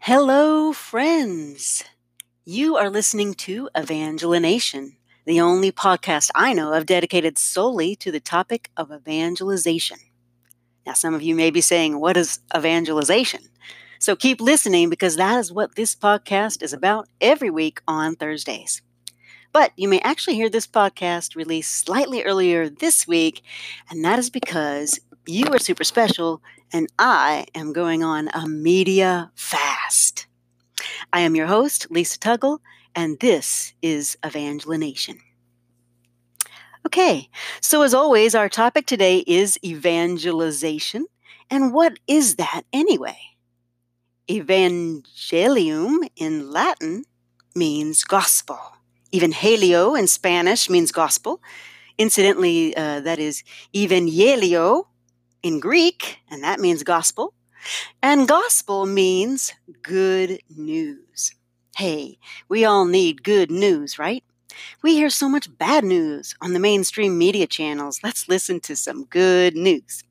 Hello, friends. You are listening to Evangelination, the only podcast I know of dedicated solely to the topic of evangelization. Now, some of you may be saying, What is evangelization? So keep listening because that is what this podcast is about every week on Thursdays. But you may actually hear this podcast released slightly earlier this week, and that is because you are super special and I am going on a media fast. I am your host, Lisa Tuggle, and this is Evangelination. Okay, so as always, our topic today is evangelization. And what is that anyway? Evangelium in Latin means gospel. Evangelio in Spanish means gospel. Incidentally, uh, that is evangelio in Greek, and that means gospel. And gospel means good news. Hey, we all need good news, right? We hear so much bad news on the mainstream media channels. Let's listen to some good news.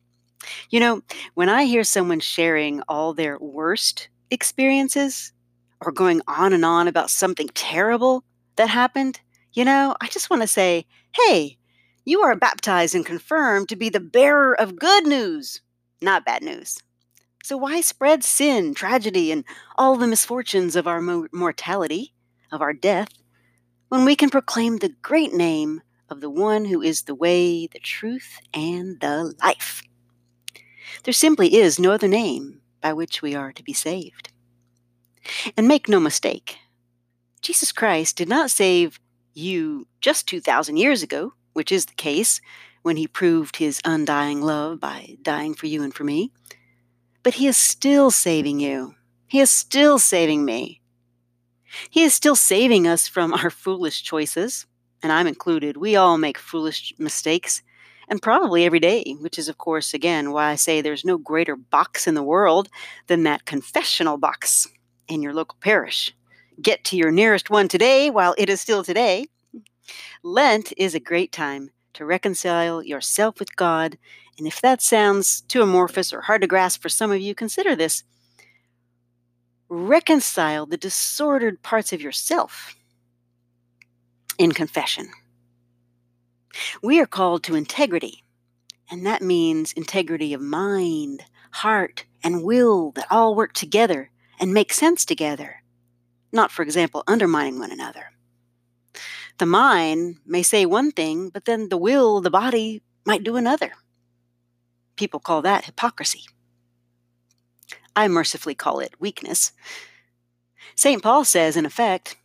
You know, when I hear someone sharing all their worst experiences or going on and on about something terrible that happened, you know, I just want to say, hey, you are baptized and confirmed to be the bearer of good news, not bad news. So why spread sin, tragedy, and all the misfortunes of our mortality, of our death, when we can proclaim the great name of the one who is the way, the truth, and the life? There simply is no other name by which we are to be saved. And make no mistake, Jesus Christ did not save you just 2,000 years ago which is the case when he proved his undying love by dying for you and for me. But he is still saving you. He is still saving me. He is still saving us from our foolish choices, and I'm included. We all make foolish mistakes, and probably every day, which is, of course, again, why I say there's no greater box in the world than that confessional box in your local parish. Get to your nearest one today while it is still today Lent is a great time to reconcile yourself with God. And if that sounds too amorphous or hard to grasp for some of you, consider this reconcile the disordered parts of yourself in confession. We are called to integrity, and that means integrity of mind, heart, and will that all work together and make sense together, not, for example, undermining one another. The mind may say one thing, but then the will, the body, might do another. People call that hypocrisy. I mercifully call it weakness. St. Paul says, in effect,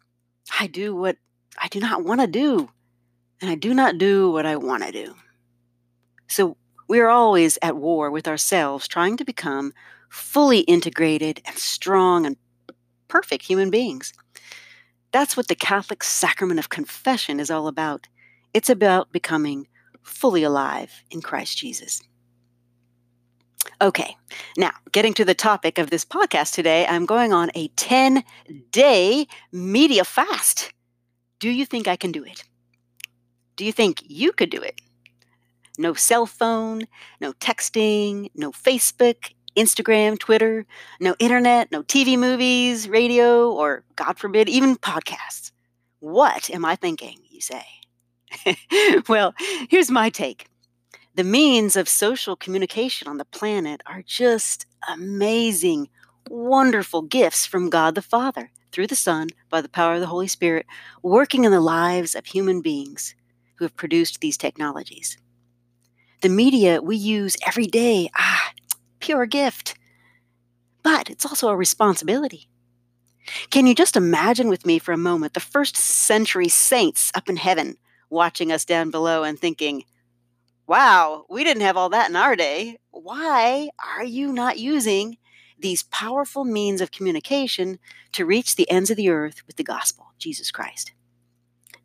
I do what I do not want to do, and I do not do what I want to do. So we are always at war with ourselves, trying to become fully integrated and strong and perfect human beings. That's what the Catholic sacrament of confession is all about. It's about becoming fully alive in Christ Jesus. Okay, now getting to the topic of this podcast today, I'm going on a 10 day media fast. Do you think I can do it? Do you think you could do it? No cell phone, no texting, no Facebook, Instagram, Twitter, no internet, no TV movies, radio, or God forbid, even podcasts. What am I thinking, you say? well, here's my take. The means of social communication on the planet are just amazing, wonderful gifts from God the Father through the Son by the power of the Holy Spirit, working in the lives of human beings who have produced these technologies. The media we use every day, ah, pure gift. But it's also a responsibility. Can you just imagine with me for a moment the first century saints up in heaven watching us down below and thinking, wow, we didn't have all that in our day. Why are you not using these powerful means of communication to reach the ends of the earth with the gospel, Jesus Christ?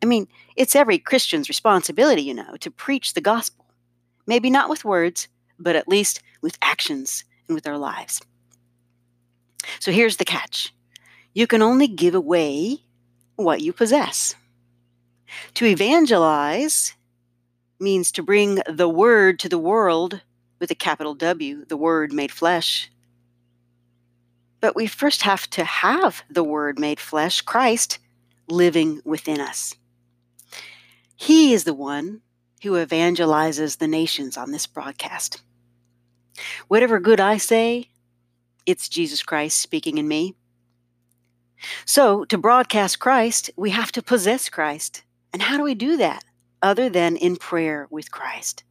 I mean, it's every Christian's responsibility, you know, to preach the gospel. Maybe not with words, but at least with actions and with our lives. So here's the catch you can only give away what you possess. To evangelize means to bring the word to the world with a capital W, the word made flesh. But we first have to have the word made flesh, Christ, living within us. He is the one who evangelizes the nations on this broadcast. Whatever good I say, it's Jesus Christ speaking in me. So, to broadcast Christ, we have to possess Christ. And how do we do that other than in prayer with Christ?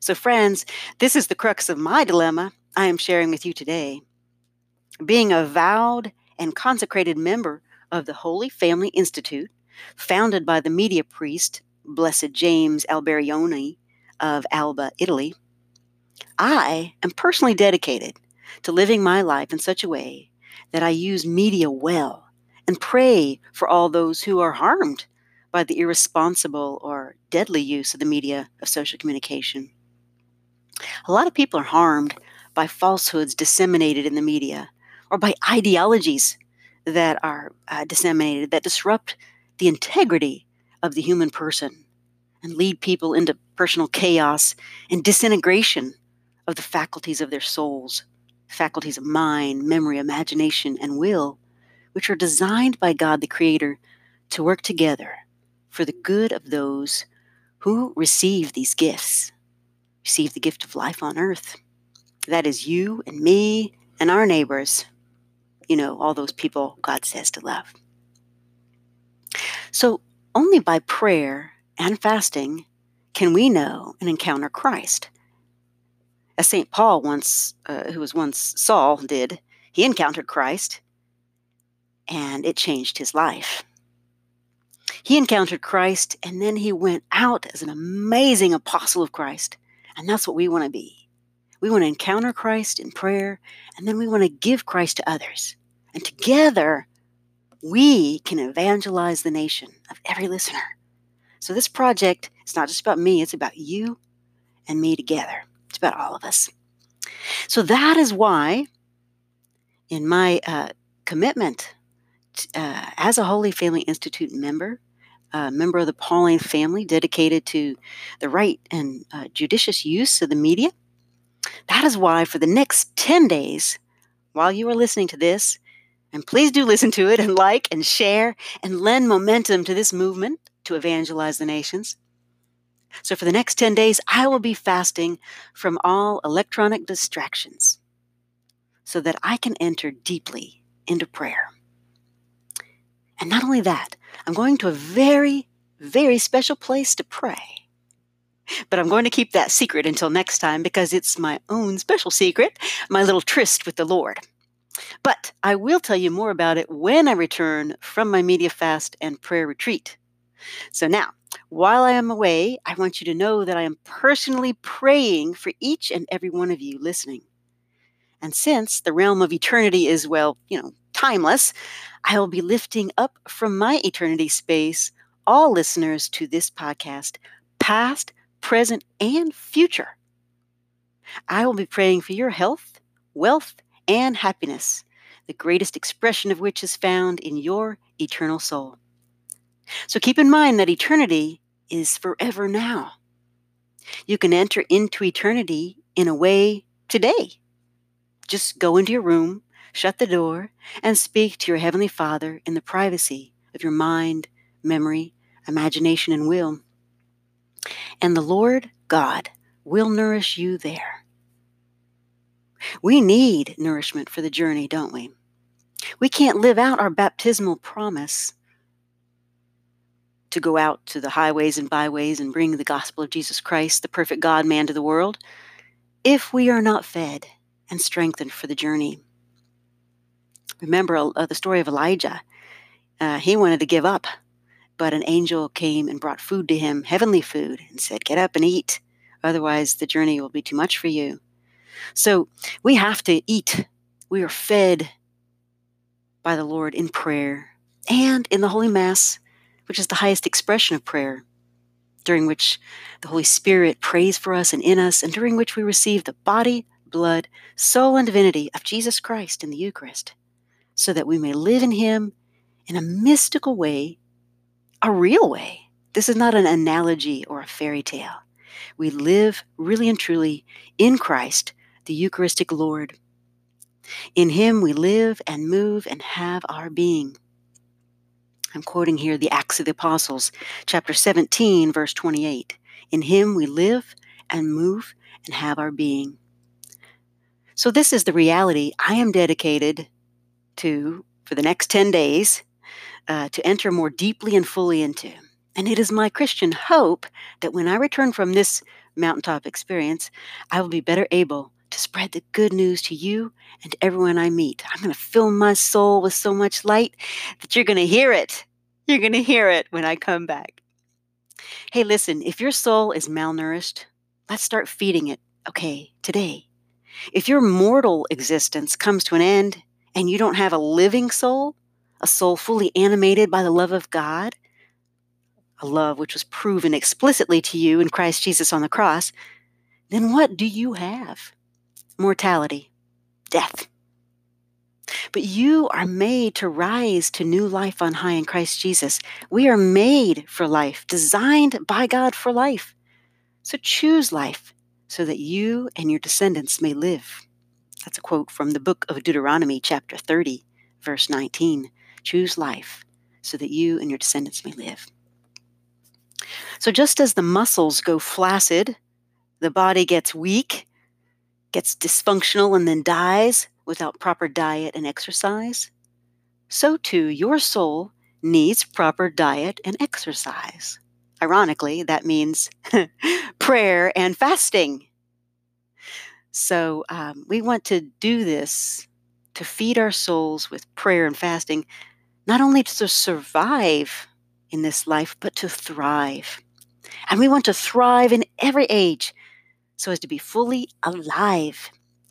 So, friends, this is the crux of my dilemma I am sharing with you today. Being a vowed and consecrated member of the Holy Family Institute, founded by the media priest, Blessed James Alberione of Alba, Italy, I am personally dedicated to living my life in such a way that I use media well and pray for all those who are harmed by the irresponsible or deadly use of the media of social communication. A lot of people are harmed by falsehoods disseminated in the media or by ideologies that are uh, disseminated that disrupt the integrity of the human person and lead people into personal chaos and disintegration of the faculties of their souls, faculties of mind, memory, imagination, and will, which are designed by God the Creator to work together for the good of those who receive these gifts, receive the gift of life on earth. That is you and me and our neighbors, you know, all those people God says to love. So, only by prayer and fasting can we know and encounter Christ. As St. Paul once, uh, who was once Saul, did, he encountered Christ and it changed his life. He encountered Christ and then he went out as an amazing apostle of Christ. And that's what we want to be. We want to encounter Christ in prayer and then we want to give Christ to others. And together, we can evangelize the nation of every listener. So, this project is not just about me, it's about you and me together. It's about all of us. So that is why, in my uh, commitment uh, as a Holy Family Institute member, a member of the Pauline family dedicated to the right and uh, judicious use of the media, that is why for the next 10 days, while you are listening to this, and please do listen to it and like and share and lend momentum to this movement to evangelize the nations. So for the next 10 days, I will be fasting from all electronic distractions so that I can enter deeply into prayer. And not only that, I'm going to a very, very special place to pray. But I'm going to keep that secret until next time because it's my own special secret, my little tryst with the Lord. But I will tell you more about it when I return from my media fast and prayer retreat. So now, while I am away, I want you to know that I am personally praying for each and every one of you listening. And since the realm of eternity is, well, you know, timeless, I will be lifting up from my eternity space all listeners to this podcast, past, present, and future. I will be praying for your health, wealth, and happiness, the greatest expression of which is found in your eternal soul. So keep in mind that eternity is forever now. You can enter into eternity in a way today. Just go into your room, shut the door, and speak to your Heavenly Father in the privacy of your mind, memory, imagination, and will. And the Lord God will nourish you there. We need nourishment for the journey, don't we? We can't live out our baptismal promise to go out to the highways and byways and bring the gospel of Jesus Christ, the perfect God man, to the world, if we are not fed and strengthened for the journey. Remember uh, the story of Elijah. Uh, he wanted to give up, but an angel came and brought food to him, heavenly food, and said, Get up and eat. Otherwise, the journey will be too much for you. So we have to eat. We are fed by the Lord in prayer and in the Holy Mass which is the highest expression of prayer, during which the Holy Spirit prays for us and in us, and during which we receive the body, blood, soul, and divinity of Jesus Christ in the Eucharist, so that we may live in Him in a mystical way, a real way. This is not an analogy or a fairy tale. We live really and truly in Christ, the Eucharistic Lord. In Him we live and move and have our being. I'm quoting here the Acts of the Apostles, chapter 17, verse 28. In Him we live and move and have our being. So, this is the reality I am dedicated to for the next 10 days uh, to enter more deeply and fully into. And it is my Christian hope that when I return from this mountaintop experience, I will be better able to spread the good news to you and everyone I meet. I'm going to fill my soul with so much light that you're going to hear it. You're going to hear it when I come back. Hey, listen, if your soul is malnourished, let's start feeding it, okay, today. If your mortal existence comes to an end and you don't have a living soul, a soul fully animated by the love of God, a love which was proven explicitly to you in Christ Jesus on the cross, then what do you have? Mortality, death. But you are made to rise to new life on high in Christ Jesus. We are made for life, designed by God for life. So choose life so that you and your descendants may live. That's a quote from the book of Deuteronomy, chapter 30, verse 19. Choose life so that you and your descendants may live. So, just as the muscles go flaccid, the body gets weak, gets dysfunctional, and then dies without proper diet and exercise, so too your soul needs proper diet and exercise. Ironically, that means prayer and fasting. So, um, we want to do this to feed our souls with prayer and fasting, not only to survive in this life, but to thrive. And we want to thrive in every age so as to be fully alive.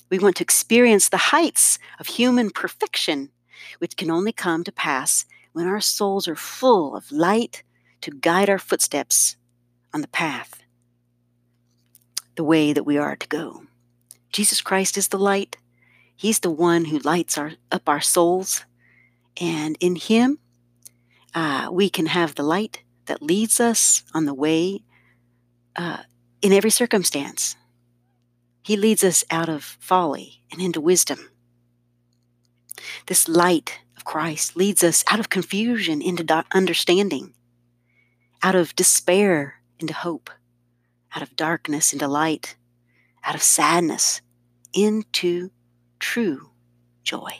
We want to experience the heights of human perfection, which can only come to pass when our souls are full of light to guide our footsteps on the path, the way that we are to go. Jesus Christ is the light. He's the one who lights our, up our souls. And in Him, uh, we can have the light that leads us on the way uh, in every circumstance. He leads us out of folly and into wisdom. This light of Christ leads us out of confusion into understanding, out of despair into hope, out of darkness into light, out of sadness into true joy.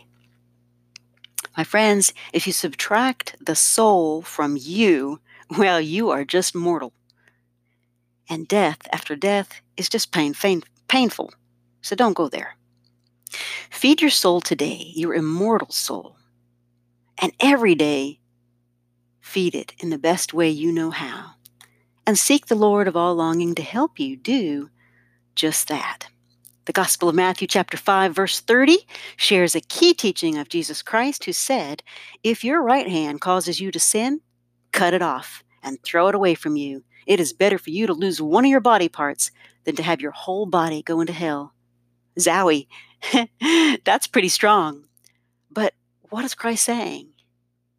My friends, if you subtract the soul from you, well, you are just mortal. And death after death is just pain, pain, painful. So don't go there. Feed your soul today, your immortal soul. And every day, feed it in the best way you know how. And seek the Lord of all longing to help you do just that. The Gospel of Matthew, chapter 5, verse 30, shares a key teaching of Jesus Christ, who said, If your right hand causes you to sin, cut it off and throw it away from you. It is better for you to lose one of your body parts than to have your whole body go into hell. Zowie, that's pretty strong. But what is Christ saying?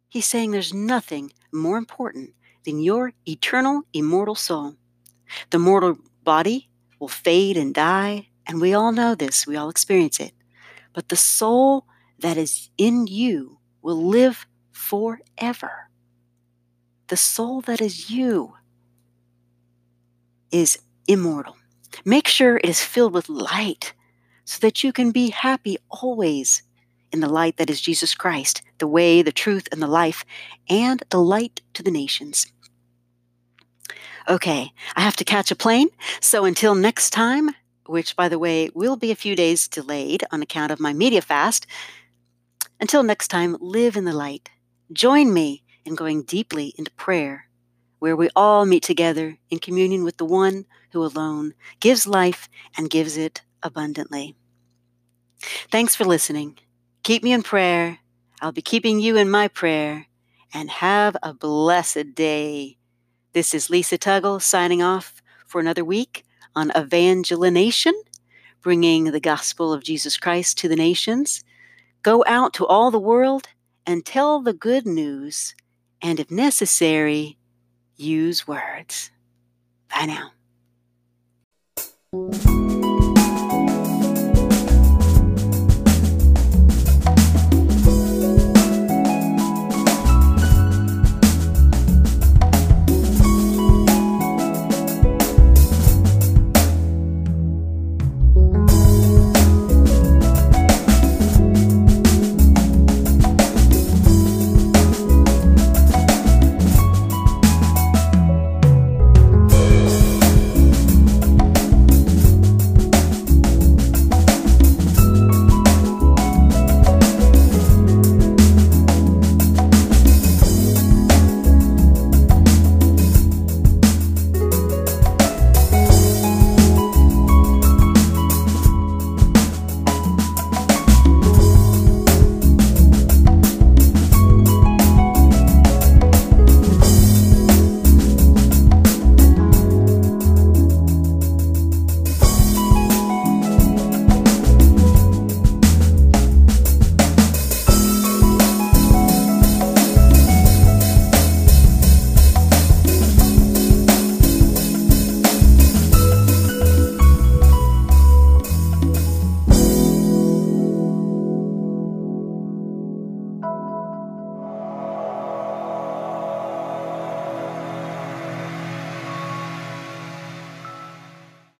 He's saying there's nothing more important than your eternal, immortal soul. The mortal body will fade and die and we all know this, we all experience it. But the soul that is in you will live forever. The soul that is you is immortal. Make sure it is filled with light so that you can be happy always in the light that is Jesus Christ, the way, the truth, and the life, and the light to the nations. Okay, I have to catch a plane. So until next time, which, by the way, will be a few days delayed on account of my media fast. Until next time, live in the light. Join me in going deeply into prayer, where we all meet together in communion with the one who alone gives life and gives it abundantly. Thanks for listening. Keep me in prayer. I'll be keeping you in my prayer. And have a blessed day. This is Lisa Tuggle signing off for another week on evangelination, bringing the gospel of Jesus Christ to the nations. Go out to all the world and tell the good news, and if necessary, use words. Bye now.